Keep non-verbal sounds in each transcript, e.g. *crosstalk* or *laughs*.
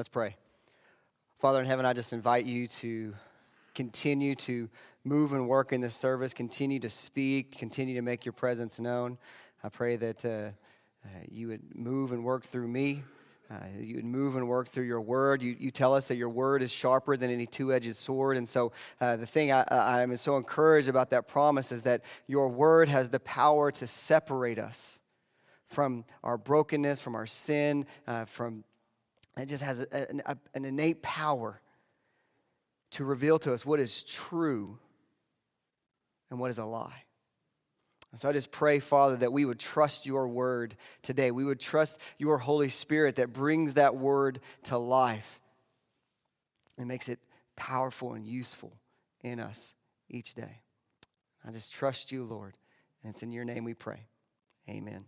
Let's pray. Father in heaven, I just invite you to continue to move and work in this service, continue to speak, continue to make your presence known. I pray that uh, uh, you would move and work through me. Uh, you would move and work through your word. You, you tell us that your word is sharper than any two edged sword. And so, uh, the thing I, I am so encouraged about that promise is that your word has the power to separate us from our brokenness, from our sin, uh, from it just has a, a, an innate power to reveal to us what is true and what is a lie. And so I just pray, Father, that we would trust your word today. We would trust your Holy Spirit that brings that word to life and makes it powerful and useful in us each day. I just trust you, Lord. And it's in your name we pray. Amen.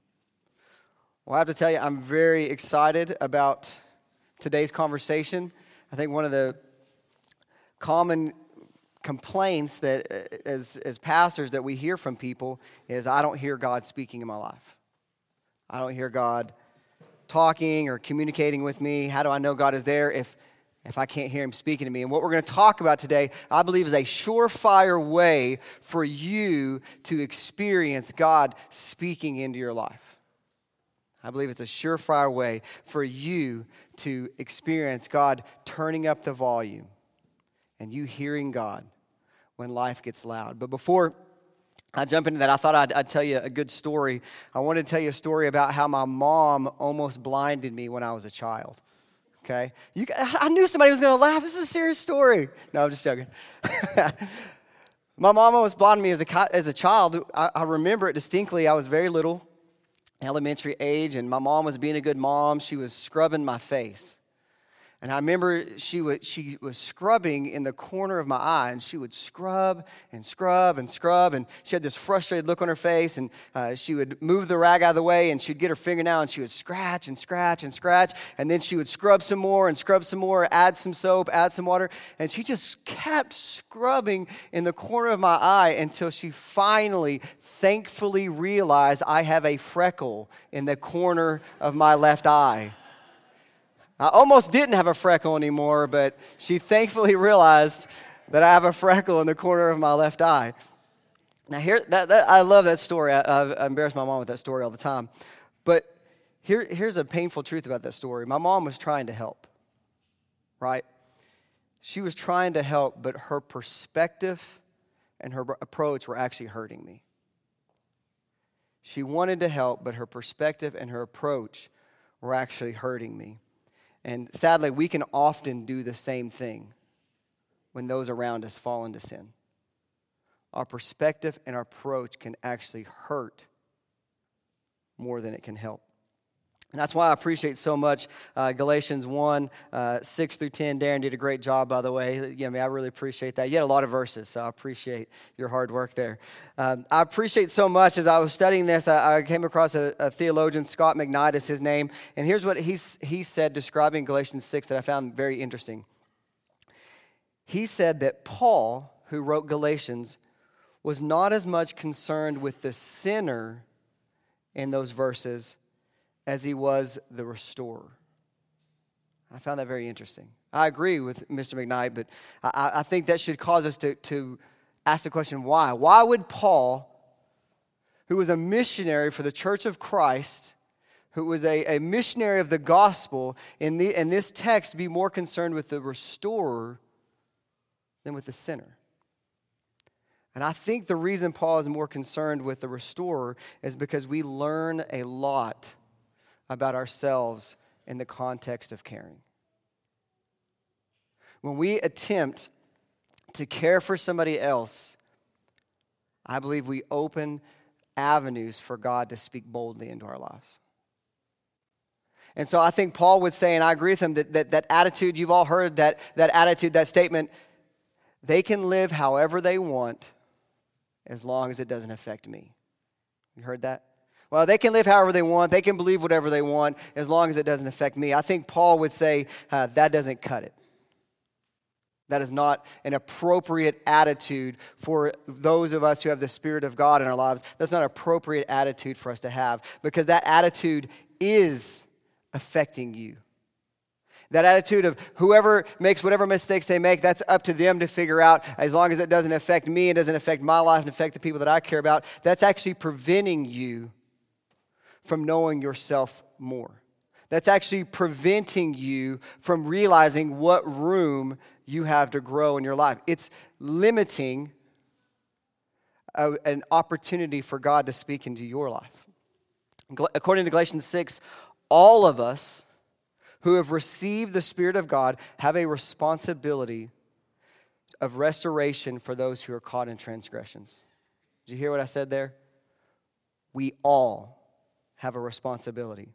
Well, I have to tell you, I'm very excited about today's conversation. I think one of the common complaints that uh, as, as pastors that we hear from people is i don't hear god speaking in my life. I don't hear god talking or communicating with me. How do i know god is there if if i can't hear him speaking to me? And what we're going to talk about today i believe is a surefire way for you to experience god speaking into your life i believe it's a surefire way for you to experience god turning up the volume and you hearing God when life gets loud. But before I jump into that, I thought I'd, I'd, tell you a good story. I wanted to tell you a story about how my mom almost blinded me when I was a child. Okay? You, I knew somebody was going to laugh. This is a serious story. No, I'm just joking. *laughs* my mom almost blinded me as a, as a child. I, I remember it distinctly. I was very little, elementary age, and my mom was being a good mom. She was scrubbing my face. And I remember she, was she was scrubbing in the corner of my eye, and she would scrub and scrub and scrub. And she had this frustrated look on her face, and uh, she would move the rag out of the way, and she'd get her fingernail, and she would scratch and scratch and scratch. And then she would scrub some more and scrub some more, add some soap, add some water. And she just kept scrubbing in the corner of my eye until she finally, thankfully realized I have a freckle in the corner of my left eye. I almost didn't have a freckle anymore, but she thankfully realized that I have a freckle in the corner of my left eye. Now, here, that, that I love that story. I, I, embarrass my mom with that story all the time. But here, here's a painful truth about that story. My mom was trying to help, right? She was trying to help, but her perspective and her approach were actually hurting me. She wanted to help, but her perspective and her approach were actually hurting me. And sadly, we can often do the same thing when those around us fall into sin. Our perspective and our approach can actually hurt more than it can help. And that's why I appreciate so much uh, Galatians 1, uh, 6 through 10. Darren did a great job, by the way. Yeah, I, mean, I really appreciate that. You had a lot of verses, so I appreciate your hard work there. Um, I appreciate so much as I was studying this, I, I came across a, a, theologian, Scot McKnight is his name. And here's what he, he said describing Galatians 6 that I found very interesting. He said that Paul, who wrote Galatians, was not as much concerned with the sinner in those verses as he was the restorer. I found that very interesting. I agree with Mr. McKnight, but I, I think that should cause us to, to ask the question why? Why would Paul, who was a missionary for the church of Christ, who was a, a missionary of the gospel, in, the, in this text be more concerned with the restorer than with the sinner? And I think the reason Paul is more concerned with the restorer is because we learn a lot about ourselves in the context of caring. When we attempt to care for somebody else, I believe we open avenues for God to speak boldly into our lives. And so I think Paul would say, and I agree with him, that that, that attitude, you've all heard that, that attitude, that statement, they can live however they want as long as it doesn't affect me. You heard that? Well, they can live however they want, they can believe whatever they want, as long as it doesn't affect me. I think Paul would say uh, that doesn't cut it. That is not an appropriate attitude for those of us who have the Spirit of God in our lives. That's not an appropriate attitude for us to have because that attitude is affecting you. That attitude of whoever makes whatever mistakes they make, that's up to them to figure out as long as it doesn't affect me, it doesn't affect my life and affect the people that I care about. That's actually preventing you from knowing yourself more. That's actually preventing you from realizing what room you have to grow in your life. It's limiting a, an opportunity for God to speak into your life. According to Galatians 6, all of us who have received the Spirit of God have a responsibility of restoration for those who are caught in transgressions. Did you hear what I said there? We all have a responsibility.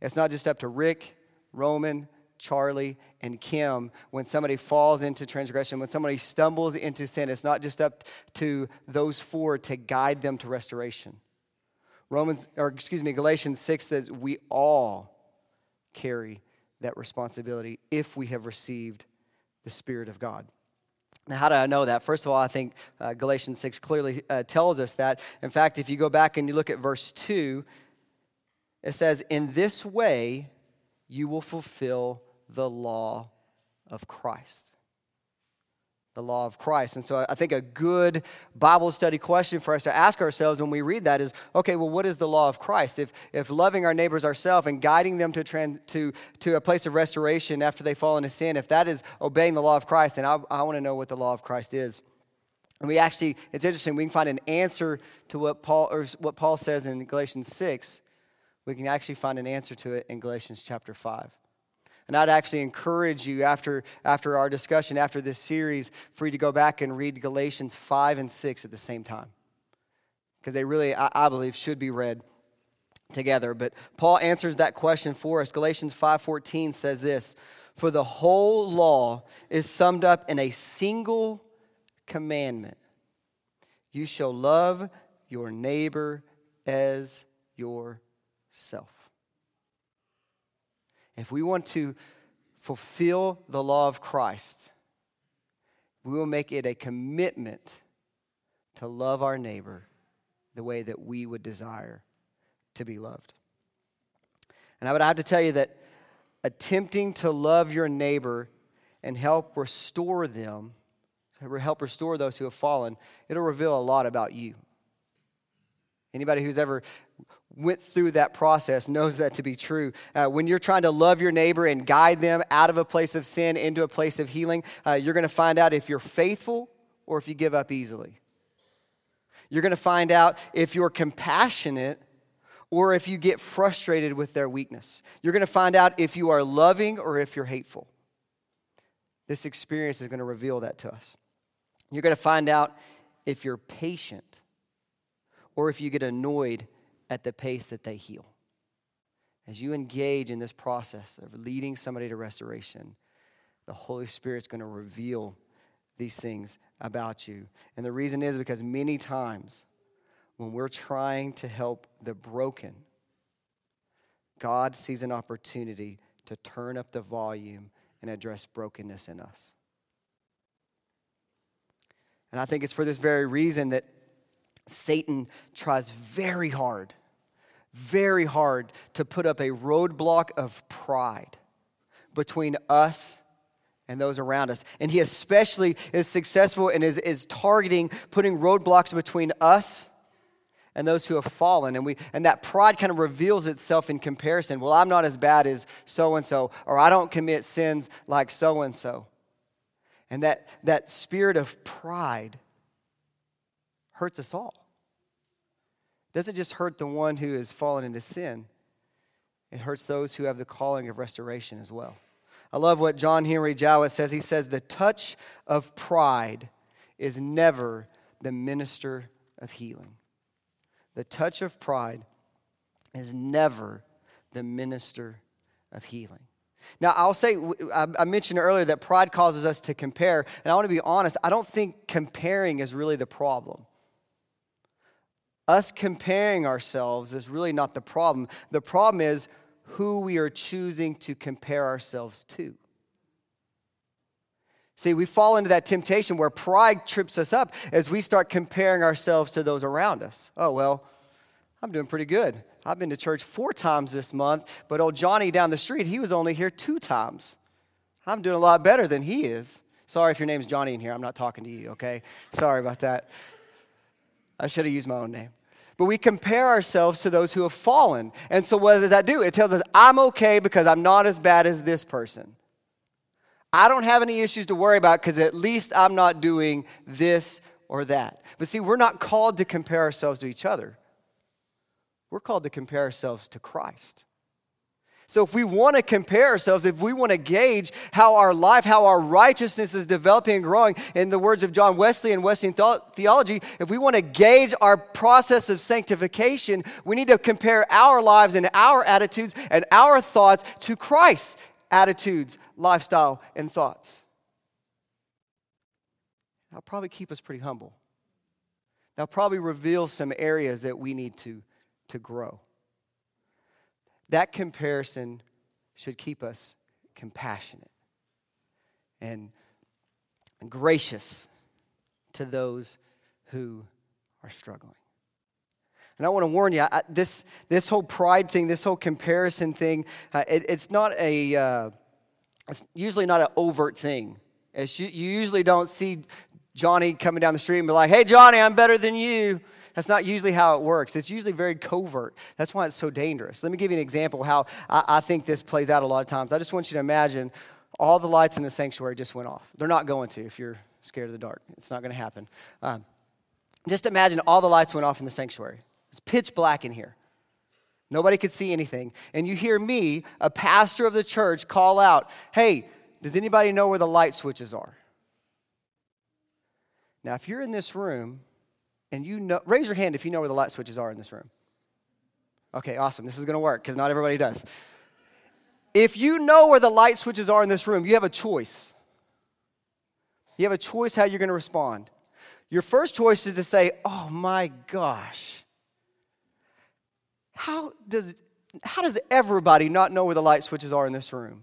It's not just up to Rick, Roman, Charlie, and Kim when somebody falls into transgression, when somebody stumbles into sin. It's not just up to those four to guide them to restoration. Romans, or excuse me, Galatians 6 says we all carry that responsibility if we have received the Spirit of God. Now, how do I know that? First of all, I think uh, Galatians 6 clearly uh, tells us that. In fact, if you go back and you look at verse 2, it says, In this way you will fulfill the law of Christ. The law of Christ. And so I think a good Bible study question for us to ask ourselves when we read that is okay, well, what is the law of Christ? If, if loving our neighbors ourselves and guiding them to, to, to a place of restoration after they fall into sin, if that is obeying the law of Christ, then I, I want to know what the law of Christ is. And we actually, it's interesting, we can find an answer to what Paul, or what Paul says in Galatians 6 we can actually find an answer to it in Galatians chapter 5. And I'd actually encourage you after, after our discussion, after this series, for you to go back and read Galatians 5 and 6 at the same time. Because they really, I, I believe, should be read together. But Paul answers that question for us. Galatians 5:14 says this, "For the whole law is summed up in a single commandment. You shall love your neighbor as your self. If we want to fulfill the law of Christ, we will make it a commitment to love our neighbor the way that we would desire to be loved. And I would have to tell you that attempting to love your neighbor and help restore them, help restore those who have fallen, it'll reveal a lot about you. Anybody who's ever went through that process knows that to be true. Uh, when you're trying to love your neighbor and guide them out of a place of sin into a place of healing, uh, you're going to find out if you're faithful or if you give up easily. You're going to find out if you're compassionate or if you get frustrated with their weakness. You're going to find out if you are loving or if you're hateful. This experience is going to reveal that to us. You're going to find out if you're patient or if you get annoyed at the pace that they heal. As you engage in this process of leading somebody to restoration, the Holy Spirit's going to reveal these things about you. And the reason is because many times when we're trying to help the broken, God sees an opportunity to turn up the volume and address brokenness in us. And I think it's for this very reason that Satan tries very hard, very hard to put up a roadblock of pride between us and those around us. And he especially is successful and is, is targeting putting roadblocks between us and those who have fallen. And, we, and that pride kind of reveals itself in comparison. Well, I'm not as bad as so and so, or I don't commit sins like so and so. And that, that spirit of pride hurts us all. It doesn't just hurt the one who has fallen into sin, it hurts those who have the calling of restoration as well. I love what John Henry Jowett says. He says, The touch of pride is never the minister of healing. The touch of pride is never the minister of healing. Now, I'll say, I mentioned earlier that pride causes us to compare, and I want to be honest, I don't think comparing is really the problem. Us comparing ourselves is really not the problem. The problem is who we are choosing to compare ourselves to. See, we fall into that temptation where pride trips us up as we start comparing ourselves to those around us. Oh, well, I'm doing pretty good. I've been to church four times this month, but old Johnny down the street, he was only here two times. I'm doing a lot better than he is. Sorry if your name's Johnny in here. I'm not talking to you, okay? Sorry about that. I should have used my own name. But we compare ourselves to those who have fallen. And so what does that do? It tells us, I'm okay because I'm not as bad as this person. I don't have any issues to worry about because at least I'm not doing this or that. But see, we're not called to compare ourselves to each other. We're called to compare ourselves to Christ. So, if we want to compare ourselves, if we want to gauge how our life, how our righteousness is developing and growing, in the words of John Wesley and Wesleyan theology, if we want to gauge our process of sanctification, we need to compare our lives and our attitudes and our thoughts to Christ's attitudes, lifestyle, and thoughts. That'll probably keep us pretty humble. That'll probably reveal some areas that we need to, to grow. That comparison should keep us compassionate and gracious to those who are struggling. And I want to warn you, I, this, this whole pride thing, this whole comparison thing, uh, it, it's not a, uh, it's usually not an overt thing. It's, you, you usually don't see Johnny coming down the street and be like, hey, Johnny, I'm better than you. That's not usually how it works. It's usually very covert. That's why it's so dangerous. Let me give you an example how I, I think this plays out a lot of times. I just want you to imagine all the lights in the sanctuary just went off. They're not going to if you're scared of the dark. It's not going to happen. Um, just imagine all the lights went off in the sanctuary. It's pitch black in here. Nobody could see anything. And you hear me, a pastor of the church, call out, Hey, does anybody know where the light switches are? Now, if you're in this room and you know, raise your hand if you know where the light switches are in this room. Okay, awesome. This is going to work because not everybody does. If you know where the light switches are in this room, you have a choice. You have a choice how you're going to respond. Your first choice is to say, Oh my gosh, how does, how does everybody not know where the light switches are in this room?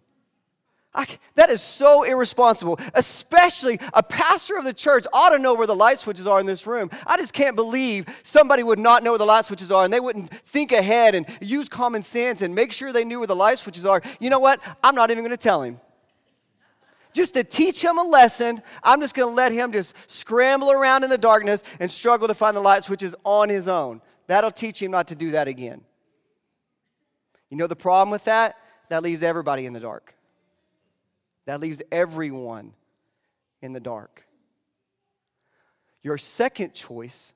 I, that is so irresponsible. Especially a pastor of the church ought to know where the light switches are in this room. I just can't believe somebody would not know where the light switches are and they wouldn't think ahead and use common sense and make sure they knew where the light switches are. You know what? I'm not even going to tell him. Just to teach him a lesson, I'm just going to let him just scramble around in the darkness and struggle to find the light switches on his own. That'll teach him not to do that again. You know the problem with that? That leaves everybody in the dark. That leaves everyone in the dark. Your second choice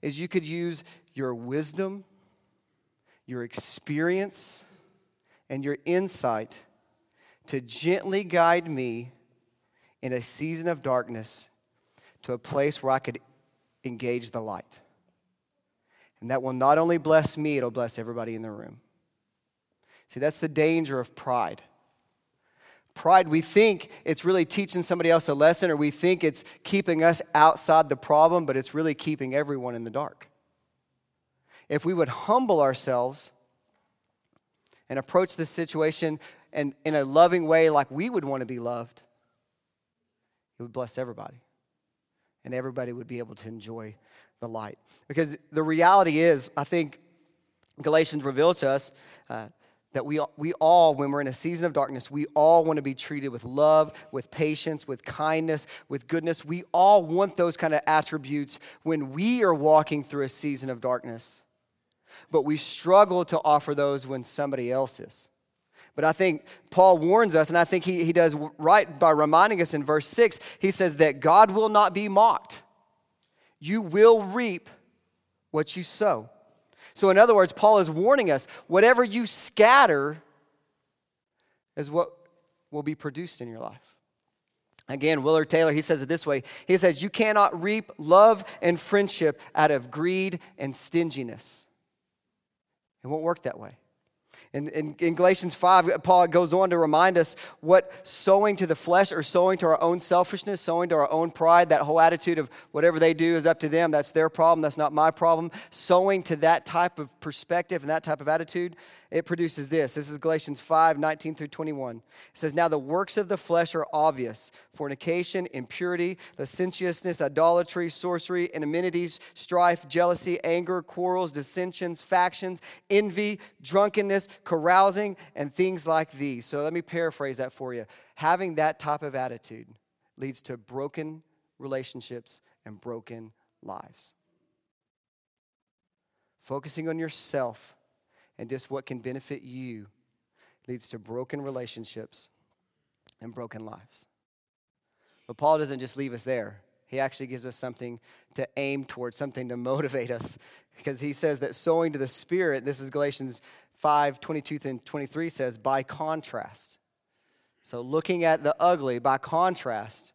is you could use your wisdom, your experience, and your insight to gently guide me in a season of darkness to a place where I could engage the light. And that will not only bless me, it'll bless everybody in the room. See, that's the danger of pride. Pride, we think it's really teaching somebody else a lesson, or we think it's keeping us outside the problem, but it's really keeping everyone in the dark. If we would humble ourselves and approach this situation and in a loving way like we would want to be loved, it would bless everybody. And everybody would be able to enjoy the light. Because the reality is, I think Galatians reveals to us uh, that we, we all, when we're in a season of darkness, we all want to be treated with love, with patience, with kindness, with goodness. We all want those kind of attributes when we are walking through a season of darkness. But we struggle to offer those when somebody else is. But I think Paul warns us, and I think he, he does right by reminding us in verse 6. He says that God will not be mocked. You will reap what you sow. So, in other words, Paul is warning us whatever you scatter is what will be produced in your life. Again, Willard Taylor, he says it this way He says, You cannot reap love and friendship out of greed and stinginess. It won't work that way. In, in, in, Galatians 5, Paul goes on to remind us what sowing to the flesh or sowing to our own selfishness, sowing to our own pride, that whole attitude of whatever they do is up to them, that's their problem, that's not my problem. Sowing to that type of perspective and that type of attitude it produces this. This is Galatians 5 19 through 21. It says, Now the works of the flesh are obvious fornication, impurity, licentiousness, idolatry, sorcery, enmities, strife, jealousy, anger, quarrels, dissensions, factions, envy, drunkenness, carousing, and things like these. So let me paraphrase that for you. Having that type of attitude leads to broken relationships and broken lives. Focusing on yourself and just what can benefit you leads to broken relationships and broken lives. But Paul doesn't just leave us there. He actually gives us something to aim towards, something to motivate us. Because he says that sowing to the Spirit, this is Galatians 5 22 and 23 says, by contrast. So looking at the ugly, by contrast,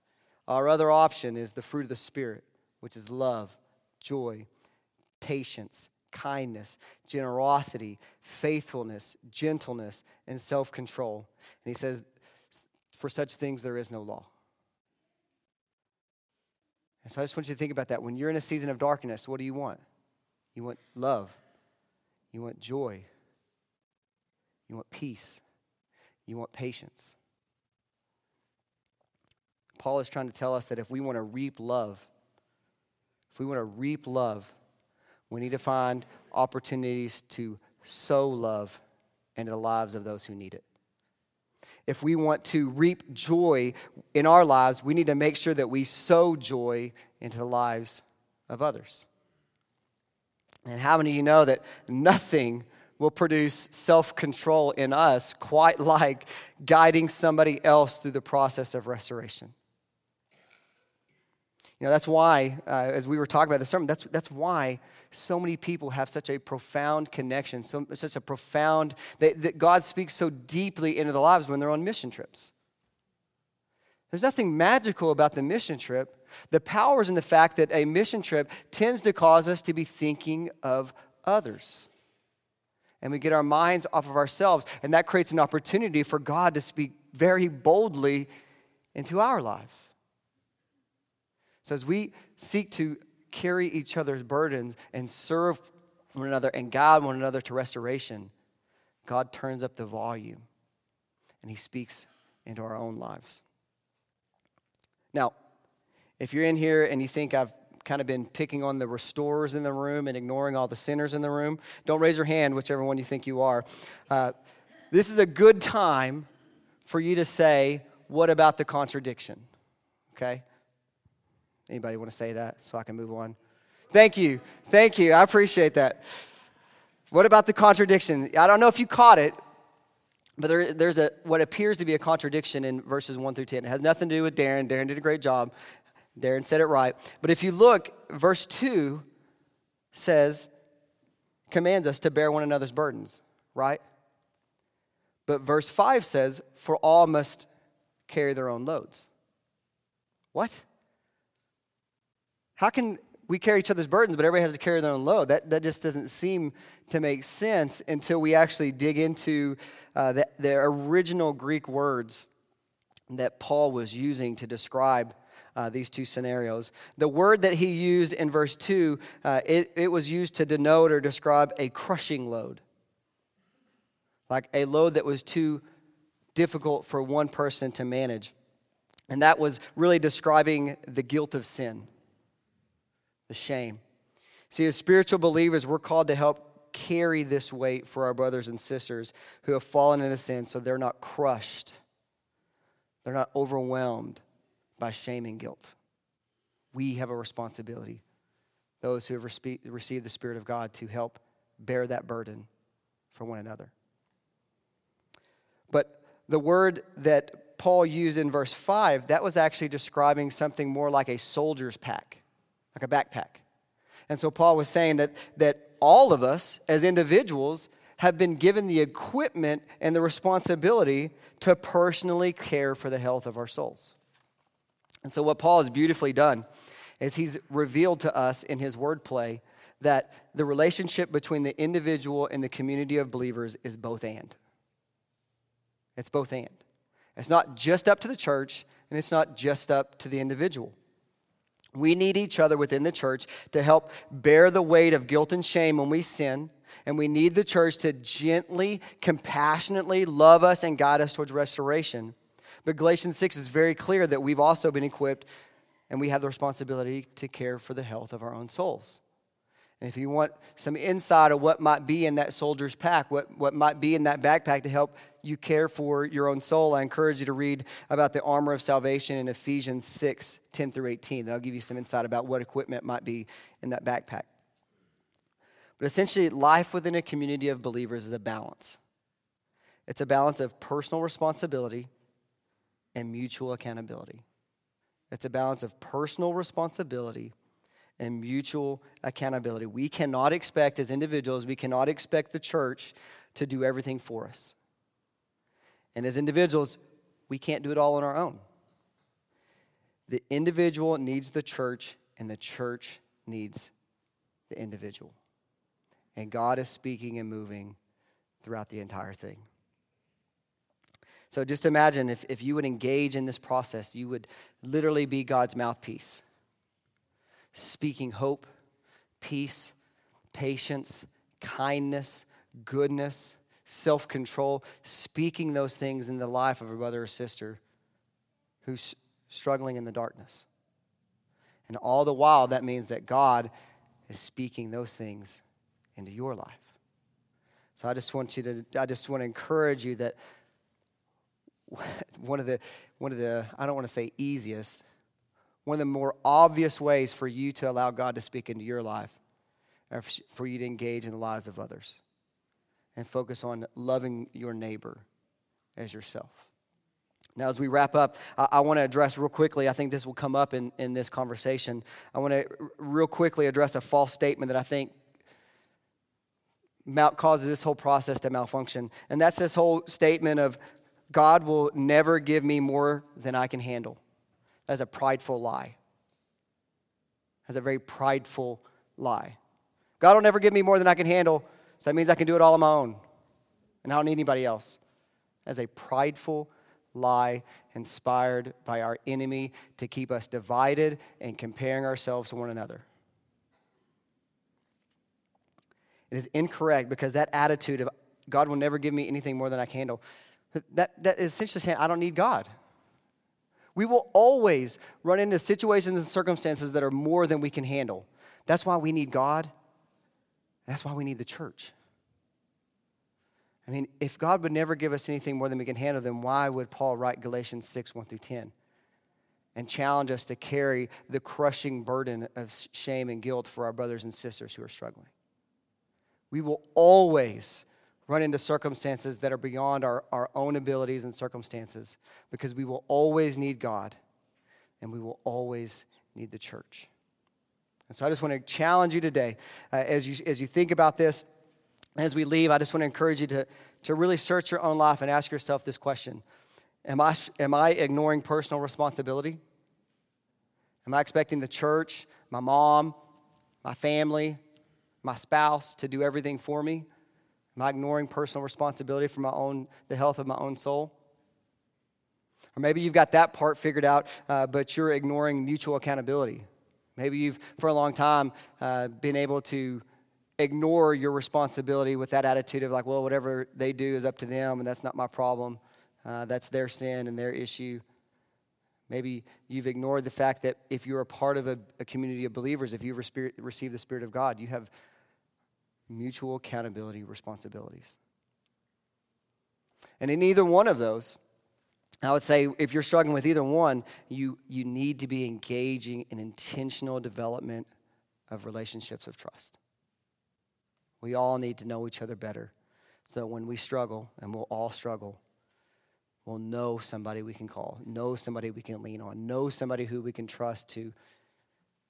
our other option is the fruit of the Spirit, which is love, joy, patience, kindness, generosity, faithfulness, gentleness, and self control. And he says, For such things there is no law. And so I just want you to think about that. When you're in a season of darkness, what do you want? You want love, you want joy, you want peace, you want patience. Paul is trying to tell us that if we want to reap love, if we want to reap love, we need to find opportunities to sow love into the lives of those who need it. If we want to reap joy in our lives, we need to make sure that we sow joy into the lives of others. And how many of you know that nothing will produce self control in us quite like guiding somebody else through the process of restoration? You know, that's why, uh, as we were talking about the sermon, that's, that's why so many people have such a profound connection, so, such a profound, that, that God speaks so deeply into their lives when they're on mission trips. There's nothing magical about the mission trip. The power is in the fact that a mission trip tends to cause us to be thinking of others. And we get our minds off of ourselves, and that creates an opportunity for God to speak very boldly into our lives. So as we seek to carry each other's burdens and serve one another and guide one another to restoration, God turns up the volume and He speaks into our own lives. Now, if you're in here and you think I've kind of been picking on the restorers in the room and ignoring all the sinners in the room, don't raise your hand, whichever one you think you are. Uh, this is a good time for you to say, What about the contradiction? Okay? Anybody want to say that so I can move on? Thank you. Thank you. I appreciate that. What about the contradiction? I don't know if you caught it, but there, there's a what appears to be a contradiction in verses 1 through 10. It has nothing to do with Darren. Darren did a great job. Darren said it right. But if you look, verse 2 says, commands us to bear one another's burdens, right? But verse 5 says, for all must carry their own loads. What? How can we carry each other's burdens, but everybody has to carry their own load? That, that just doesn't seem to make sense until we actually dig into uh, the, the original Greek words that Paul was using to describe uh, these two scenarios. The word that he used in verse 2, uh, it, it was used to denote or describe a crushing load, like a load that was too difficult for one person to manage. And that was really describing the guilt of sin the shame. See, as spiritual believers, we're called to help carry this weight for our brothers and sisters who have fallen into sin so they're not crushed, they're not overwhelmed by shame and guilt. We have a responsibility, those who have received the Spirit of God, to help bear that burden for one another. But the word that Paul used in verse 5, that was actually describing something more like a soldier's pack like a backpack. And so Paul was saying that, that all of us as individuals have been given the equipment and the responsibility to personally care for the health of our souls. And so, what Paul has beautifully done is he's revealed to us in his wordplay that the relationship between the individual and the community of believers is both and. It's both and. It's not just up to the church, and it's not just up to the individual. We need each other within the church to help bear the weight of guilt and shame when we sin And we need the church to gently, compassionately love us and guide us towards restoration. But Galatians 6 is very clear that we've also been equipped and we have the responsibility to care for the health of our own souls. And if you want some insight of what might be in that soldier's pack, what, what might be in that backpack to help you care for your own soul, I encourage you to read about the armor of salvation in Ephesians 6 10 through 18. That'll give you some insight about what equipment might be in that backpack. But essentially, life within a community of believers is a balance. It's a balance of personal responsibility and mutual accountability. It's a balance of personal responsibility and mutual accountability. We cannot expect, as individuals, we cannot expect the church to do everything for us. And as individuals, we can't do it all on our own. The individual needs the church, and the church needs the individual. And God is speaking and moving throughout the entire thing. So just imagine if, if you would engage in this process, you would literally be God's mouthpiece, speaking hope, peace, patience, kindness, goodness, self control, speaking those things in the life of a brother or sister who's struggling in the darkness. And all the while, that means that God is speaking those things into your life. So I just want you to, I just want to encourage you that *laughs* one of the one of the I don't want to say easiest, one of the more obvious ways for you to allow God to speak into your life, or for you to engage in the lives of others, and focus on loving your neighbor as yourself. Now, as we wrap up, I, I want to address real quickly, I think this will come up in, in this conversation. I want to real quickly address a false statement that I think causes this whole process to malfunction. And that's this whole statement of God will never give me more than I can handle. That's a prideful lie. That's a very prideful lie. God will never give me more than I can handle, so that means I can do it all on my own, and I don't need anybody else. That's a prideful lie inspired by our enemy to keep us divided and comparing ourselves to one another. It is incorrect because that attitude of God will never give me anything more than I can handle that, that is essentially saying, I don't need God. We will always run into situations and circumstances that are more than we can handle. That's why we need God. That's why we need the church. I mean, if God would never give us anything more than we can handle, then why would Paul write Galatians 6 1 through 10 and challenge us to carry the crushing burden of shame and guilt for our brothers and sisters who are struggling? We will always run into circumstances that are beyond our, our own abilities and circumstances because we will always need God and we will always need the church. And so I just want to challenge you today uh, as, you, as you think about this. As we leave, I just want to encourage you to, to really search your own life and ask yourself this question Am I, am I ignoring personal responsibility? Am I expecting the church, my mom, my family, my spouse to do everything for me? Am I ignoring personal responsibility for my own, the health of my own soul? Or maybe you've got that part figured out, uh, but you're ignoring mutual accountability. Maybe you've, for a long time, uh, been able to ignore your responsibility with that attitude of like, well, whatever they do is up to them, and that's not my problem. Uh, that's their sin and their issue. Maybe you've ignored the fact that if you're a part of a, a community of believers, if you've received the Spirit of God, you have mutual accountability responsibilities. And in either one of those, I would say if you're struggling with either one, you, you need to be engaging in intentional development of relationships of trust. We all need to know each other better so when we struggle, and we'll all struggle, we'll know somebody we can call, know somebody we can lean on, know somebody who we can trust to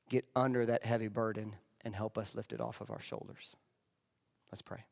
get under that heavy burden and help us lift it off of our shoulders. Let's pray.